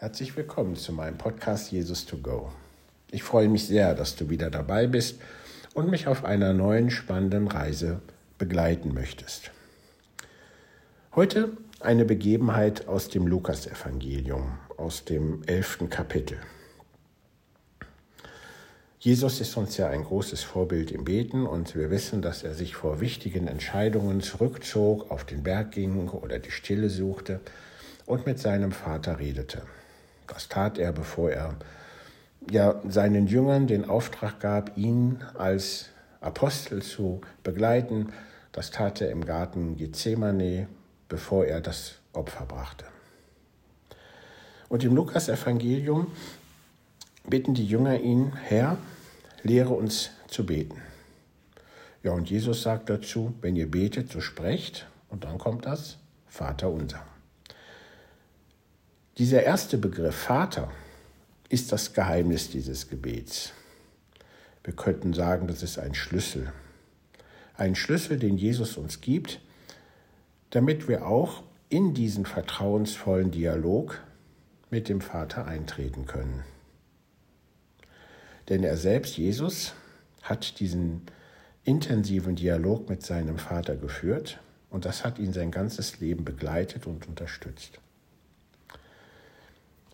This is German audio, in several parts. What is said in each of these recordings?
Herzlich willkommen zu meinem Podcast Jesus to Go. Ich freue mich sehr, dass du wieder dabei bist und mich auf einer neuen spannenden Reise begleiten möchtest. Heute eine Begebenheit aus dem Lukasevangelium, aus dem elften Kapitel. Jesus ist uns ja ein großes Vorbild im Beten und wir wissen, dass er sich vor wichtigen Entscheidungen zurückzog, auf den Berg ging oder die Stille suchte und mit seinem Vater redete. Das tat er, bevor er ja seinen Jüngern den Auftrag gab, ihn als Apostel zu begleiten. Das tat er im Garten Gethsemane, bevor er das Opfer brachte. Und im Lukas-Evangelium bitten die Jünger ihn, Herr, lehre uns zu beten. Ja, und Jesus sagt dazu, wenn ihr betet, so sprecht, und dann kommt das Vater unser. Dieser erste Begriff Vater ist das Geheimnis dieses Gebets. Wir könnten sagen, das ist ein Schlüssel. Ein Schlüssel, den Jesus uns gibt, damit wir auch in diesen vertrauensvollen Dialog mit dem Vater eintreten können. Denn er selbst, Jesus, hat diesen intensiven Dialog mit seinem Vater geführt und das hat ihn sein ganzes Leben begleitet und unterstützt.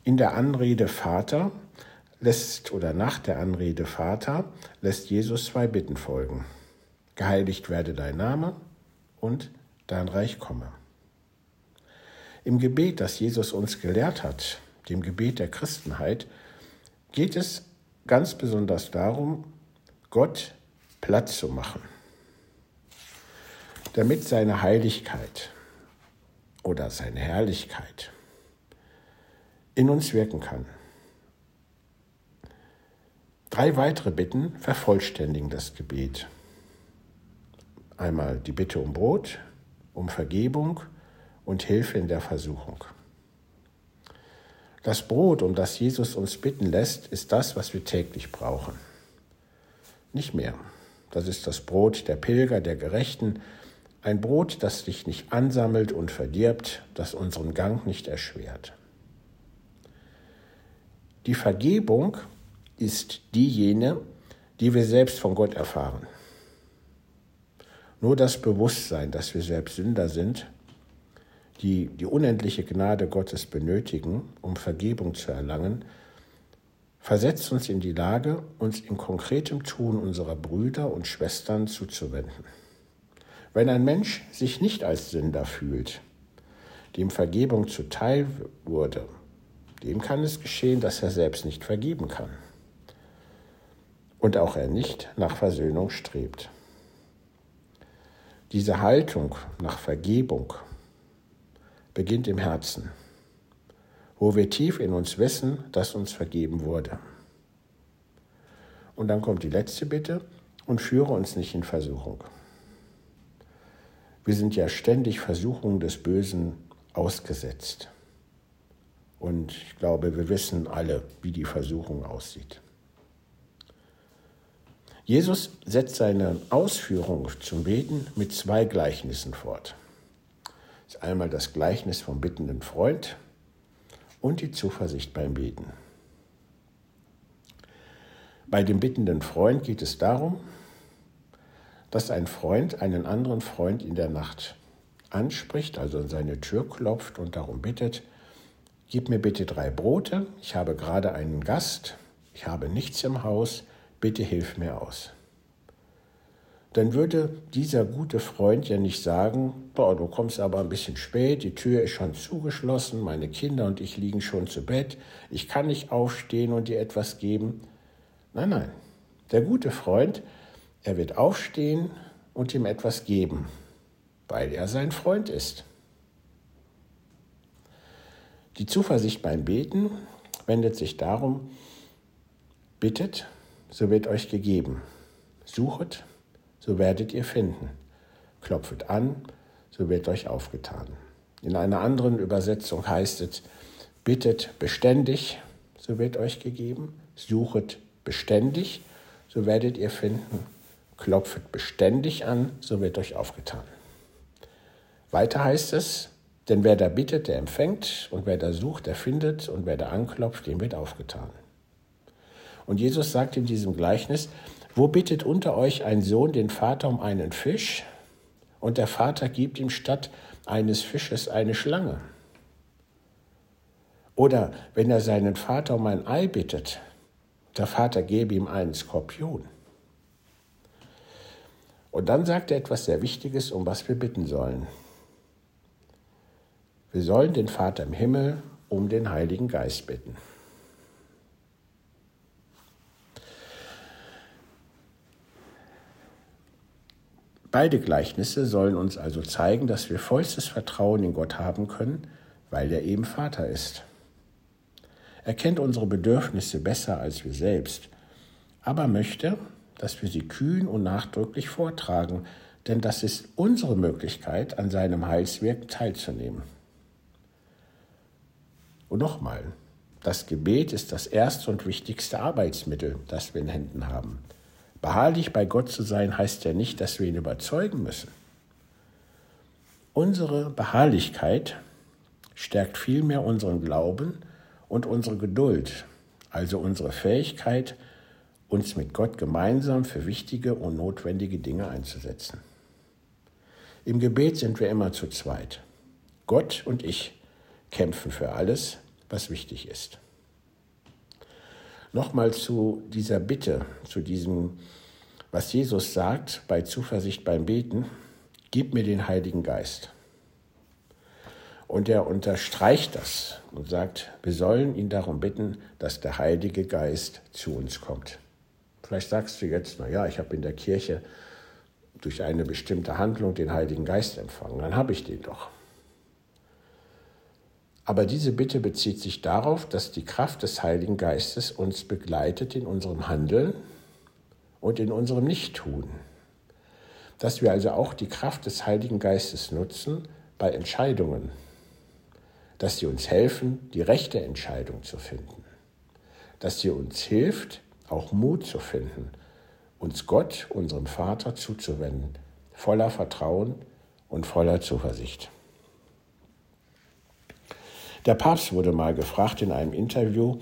In der Anrede Vater lässt oder nach der Anrede Vater lässt Jesus zwei Bitten folgen. Geheiligt werde dein Name und dein Reich komme. Im Gebet, das Jesus uns gelehrt hat, dem Gebet der Christenheit, geht es ganz besonders darum, Gott Platz zu machen, damit seine Heiligkeit oder seine Herrlichkeit in uns wirken kann. Drei weitere Bitten vervollständigen das Gebet. Einmal die Bitte um Brot, um Vergebung und Hilfe in der Versuchung. Das Brot, um das Jesus uns bitten lässt, ist das, was wir täglich brauchen. Nicht mehr. Das ist das Brot der Pilger, der Gerechten, ein Brot, das dich nicht ansammelt und verdirbt, das unseren Gang nicht erschwert. Die Vergebung ist diejene, die wir selbst von Gott erfahren. Nur das Bewusstsein, dass wir selbst Sünder sind, die die unendliche Gnade Gottes benötigen, um Vergebung zu erlangen, versetzt uns in die Lage, uns in konkretem Tun unserer Brüder und Schwestern zuzuwenden. Wenn ein Mensch sich nicht als Sünder fühlt, dem Vergebung zuteil wurde dem kann es geschehen, dass er selbst nicht vergeben kann und auch er nicht nach Versöhnung strebt. Diese Haltung nach Vergebung beginnt im Herzen, wo wir tief in uns wissen, dass uns vergeben wurde. Und dann kommt die letzte Bitte und führe uns nicht in Versuchung. Wir sind ja ständig Versuchungen des Bösen ausgesetzt. Und ich glaube, wir wissen alle, wie die Versuchung aussieht. Jesus setzt seine Ausführung zum Beten mit zwei Gleichnissen fort. Das ist einmal das Gleichnis vom bittenden Freund und die Zuversicht beim Beten. Bei dem bittenden Freund geht es darum, dass ein Freund einen anderen Freund in der Nacht anspricht, also an seine Tür klopft und darum bittet, Gib mir bitte drei Brote, ich habe gerade einen Gast, ich habe nichts im Haus, bitte hilf mir aus. Dann würde dieser gute Freund ja nicht sagen, boah, du kommst aber ein bisschen spät, die Tür ist schon zugeschlossen, meine Kinder und ich liegen schon zu Bett, ich kann nicht aufstehen und dir etwas geben. Nein, nein, der gute Freund, er wird aufstehen und ihm etwas geben, weil er sein Freund ist. Die Zuversicht beim Beten wendet sich darum, bittet, so wird euch gegeben. Suchet, so werdet ihr finden. Klopfet an, so wird euch aufgetan. In einer anderen Übersetzung heißt es, bittet beständig, so wird euch gegeben. Suchet beständig, so werdet ihr finden. Klopfet beständig an, so wird euch aufgetan. Weiter heißt es, Denn wer da bittet, der empfängt, und wer da sucht, der findet, und wer da anklopft, dem wird aufgetan. Und Jesus sagt in diesem Gleichnis, wo bittet unter euch ein Sohn den Vater um einen Fisch, und der Vater gibt ihm statt eines Fisches eine Schlange? Oder wenn er seinen Vater um ein Ei bittet, der Vater gebe ihm einen Skorpion. Und dann sagt er etwas sehr Wichtiges, um was wir bitten sollen. Wir sollen den Vater im Himmel um den Heiligen Geist bitten. Beide Gleichnisse sollen uns also zeigen, dass wir vollstes Vertrauen in Gott haben können, weil er eben Vater ist. Er kennt unsere Bedürfnisse besser als wir selbst, aber möchte, dass wir sie kühn und nachdrücklich vortragen, denn das ist unsere Möglichkeit, an seinem Heilswerk teilzunehmen. Und nochmal, das Gebet ist das erste und wichtigste Arbeitsmittel, das wir in Händen haben. Beharrlich bei Gott zu sein, heißt ja nicht, dass wir ihn überzeugen müssen. Unsere Beharrlichkeit stärkt vielmehr unseren Glauben und unsere Geduld, also unsere Fähigkeit, uns mit Gott gemeinsam für wichtige und notwendige Dinge einzusetzen. Im Gebet sind wir immer zu zweit. Gott und ich kämpfen für alles, was wichtig ist. Nochmal zu dieser Bitte, zu diesem, was Jesus sagt bei Zuversicht beim Beten, gib mir den Heiligen Geist. Und er unterstreicht das und sagt, wir sollen ihn darum bitten, dass der Heilige Geist zu uns kommt. Vielleicht sagst du jetzt, na ja, ich habe in der Kirche durch eine bestimmte Handlung den Heiligen Geist empfangen, dann habe ich den doch. Aber diese Bitte bezieht sich darauf, dass die Kraft des Heiligen Geistes uns begleitet in unserem Handeln und in unserem Nichttun. Dass wir also auch die Kraft des Heiligen Geistes nutzen bei Entscheidungen. Dass sie uns helfen, die rechte Entscheidung zu finden. Dass sie uns hilft, auch Mut zu finden, uns Gott, unserem Vater, zuzuwenden, voller Vertrauen und voller Zuversicht. Der Papst wurde mal gefragt in einem Interview,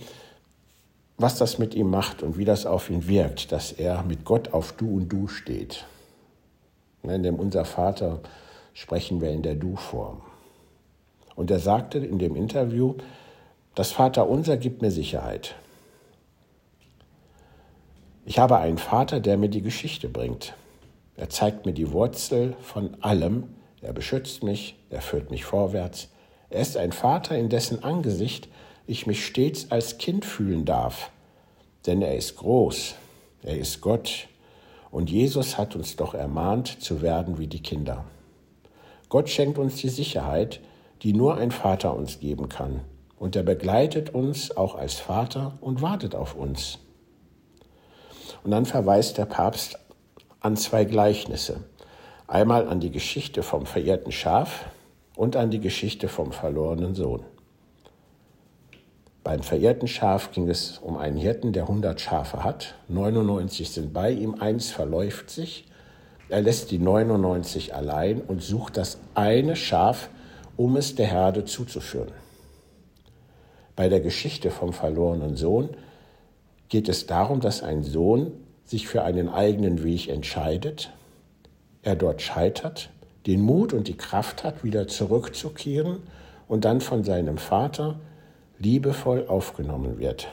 was das mit ihm macht und wie das auf ihn wirkt, dass er mit Gott auf Du und Du steht. In dem Unser Vater sprechen wir in der Du-Form. Und er sagte in dem Interview, das Vaterunser gibt mir Sicherheit. Ich habe einen Vater, der mir die Geschichte bringt. Er zeigt mir die Wurzel von allem. Er beschützt mich, er führt mich vorwärts. Er ist ein Vater, in dessen Angesicht ich mich stets als Kind fühlen darf. Denn er ist groß, er ist Gott. Und Jesus hat uns doch ermahnt, zu werden wie die Kinder. Gott schenkt uns die Sicherheit, die nur ein Vater uns geben kann. Und er begleitet uns auch als Vater und wartet auf uns. Und dann verweist der Papst an zwei Gleichnisse. Einmal an die Geschichte vom verehrten Schaf, und an die Geschichte vom verlorenen Sohn. Beim verehrten Schaf ging es um einen Hirten, der 100 Schafe hat, 99 sind bei ihm, eins verläuft sich, er lässt die 99 allein und sucht das eine Schaf, um es der Herde zuzuführen. Bei der Geschichte vom verlorenen Sohn geht es darum, dass ein Sohn sich für einen eigenen Weg entscheidet, er dort scheitert den Mut und die Kraft hat, wieder zurückzukehren und dann von seinem Vater liebevoll aufgenommen wird.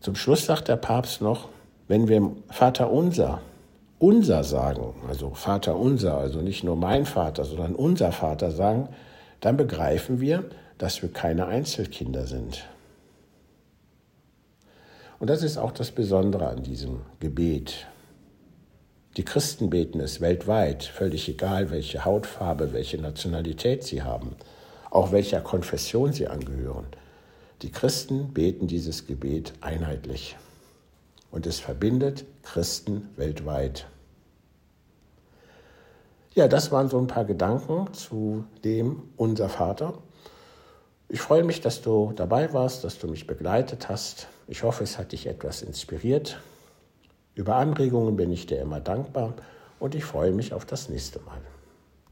Zum Schluss sagt der Papst noch, wenn wir Vater unser, unser sagen, also Vater unser, also nicht nur mein Vater, sondern unser Vater sagen, dann begreifen wir, dass wir keine Einzelkinder sind. Und das ist auch das Besondere an diesem Gebet. Die Christen beten es weltweit, völlig egal, welche Hautfarbe, welche Nationalität sie haben, auch welcher Konfession sie angehören. Die Christen beten dieses Gebet einheitlich. Und es verbindet Christen weltweit. Ja, das waren so ein paar Gedanken zu dem Unser Vater. Ich freue mich, dass du dabei warst, dass du mich begleitet hast. Ich hoffe, es hat dich etwas inspiriert. Über Anregungen bin ich dir immer dankbar und ich freue mich auf das nächste Mal.